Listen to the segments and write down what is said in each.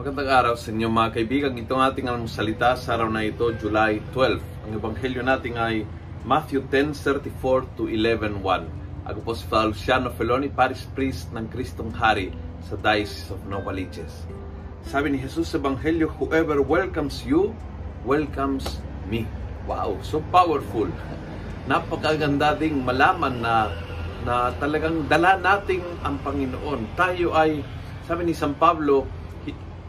Magandang araw sa inyo mga kaibigan. Ito ang ating salita sa araw na ito, July 12. Ang ebanghelyo natin ay Matthew 10:34 to 11:1. Ako po si Father Luciano Feloni, Paris Priest ng Kristong Hari sa Diocese of Novaliches. Sabi ni Jesus sa ebanghelyo, whoever welcomes you, welcomes me. Wow, so powerful. Napakaganda ding malaman na na talagang dala nating ang Panginoon. Tayo ay, sabi ni San Pablo,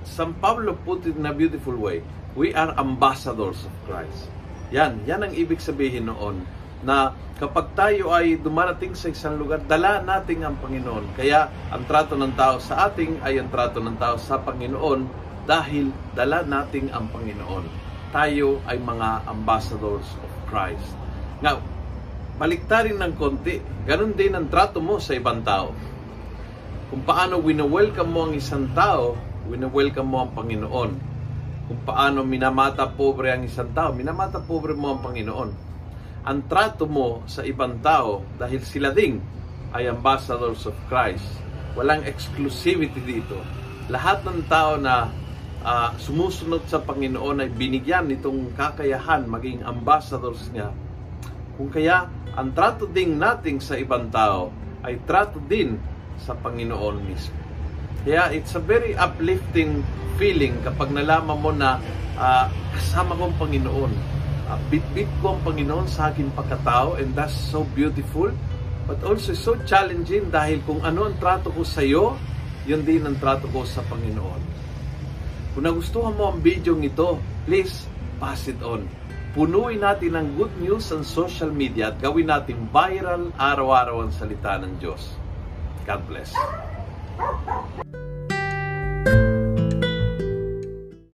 San Pablo put it in a beautiful way. We are ambassadors of Christ. Yan, yan ang ibig sabihin noon na kapag tayo ay dumarating sa isang lugar, dala natin ang Panginoon. Kaya ang trato ng tao sa ating ay ang trato ng tao sa Panginoon dahil dala natin ang Panginoon. Tayo ay mga ambassadors of Christ. Nga, baliktarin ng konti, ganun din ang trato mo sa ibang tao. Kung paano wina-welcome mo ang isang tao, wina-welcome mo ang Panginoon. Kung paano minamata pobre ang isang tao, minamata pobre mo ang Panginoon. Ang trato mo sa ibang tao, dahil sila ding ay ambassadors of Christ, walang exclusivity dito. Lahat ng tao na uh, sumusunod sa Panginoon ay binigyan nitong kakayahan maging ambassadors niya. Kung kaya, ang trato ding nating sa ibang tao ay trato din sa Panginoon mismo. Kaya it's a very uplifting feeling kapag nalaman mo na uh, kasama ko ang Panginoon. Uh, bit-bit ko ang Panginoon sa aking pagkatao and that's so beautiful but also so challenging dahil kung ano ang trato ko sa iyo, yun din ang trato ko sa Panginoon. Kung nagustuhan mo ang video ito, please pass it on. Punuin natin ng good news sa social media at gawin natin viral araw-araw ang salita ng Diyos. God bless.